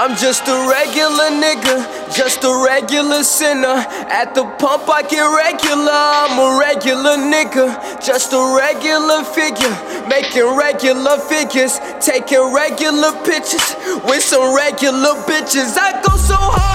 I'm just a regular nigga, just a regular sinner. At the pump, I get regular. I'm a regular nigga, just a regular figure. Making regular figures, taking regular pictures with some regular bitches. I go so hard.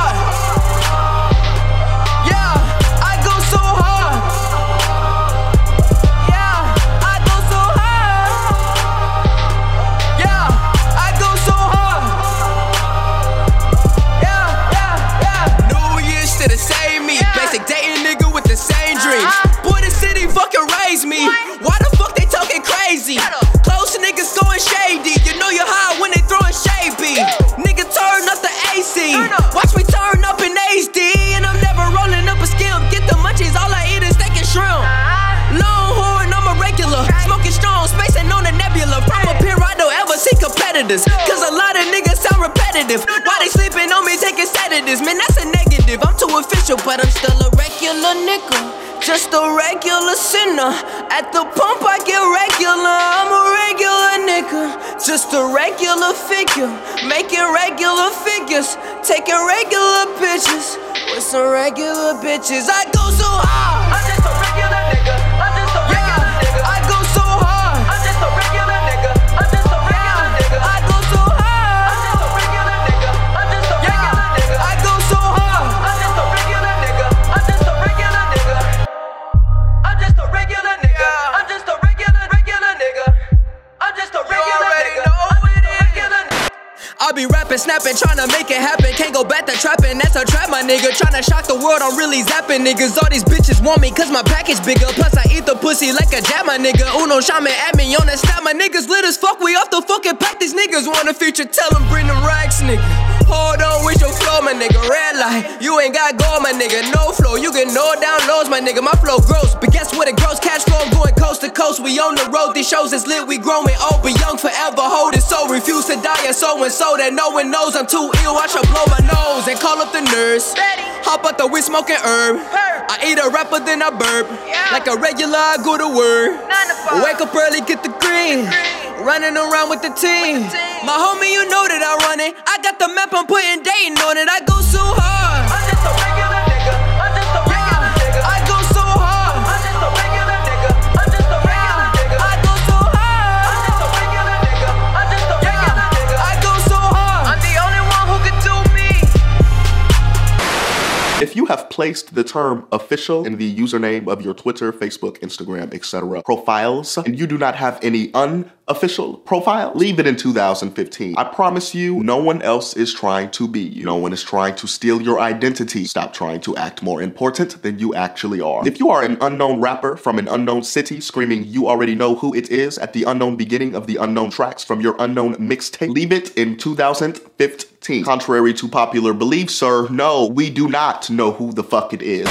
Watch me turn up in HD. And I'm never rolling up a skill. Get the munchies, all I eat is steak and shrimp. Uh-huh. Longhorn, I'm a regular. Smoking strong, spacing on a nebula. From up here, I don't ever see competitors. Cause a lot of niggas sound repetitive. Why they sleeping on me taking sedatives? Man, that's a negative. I'm too official, but I'm still a regular nigga. Just a regular sinner. At the pump, I get regular. I'm a regular nigga. Just a regular figure. Making regular figures. Taking regular pictures. With some regular bitches. I go so hard. I'm just a regular nigga. Rapping, snapping, trying to make it happen. Can't go back to trapping, that's a trap, my nigga. Trying to shock the world, I'm really zapping niggas. All these bitches want me, cause my package bigger. Plus, I eat the pussy like a jab, my nigga. Uno shaman at me on that snap, my niggas lit as fuck. We off the fucking pack, these niggas want a feature. Tell them bring them racks, nigga. Hold on with your flow, my nigga. Red light, you ain't got gold, my nigga. No flow, you get no down lows, my nigga. My flow gross, coast. We on the road, these shows is lit. We growing old, but young forever. Hold it so, refuse to die, and so and so that no one knows I'm too ill. I should blow my nose and call up the nurse. Hop out the weed smoking herb. I eat a rapper, then I burp. Like a regular, I go to work. Wake up early, get the green. Running around with the team. My homie, you know that I run it. I got the map, I'm putting Dayton on it. I go so hard. If you have placed the term official in the username of your Twitter, Facebook, Instagram, etc. profiles, and you do not have any unofficial profile, leave it in 2015. I promise you, no one else is trying to be you. No one is trying to steal your identity. Stop trying to act more important than you actually are. If you are an unknown rapper from an unknown city screaming you already know who it is at the unknown beginning of the unknown tracks from your unknown mixtape, leave it in 2015. Contrary to popular belief, sir, no, we do not know who the fuck it is.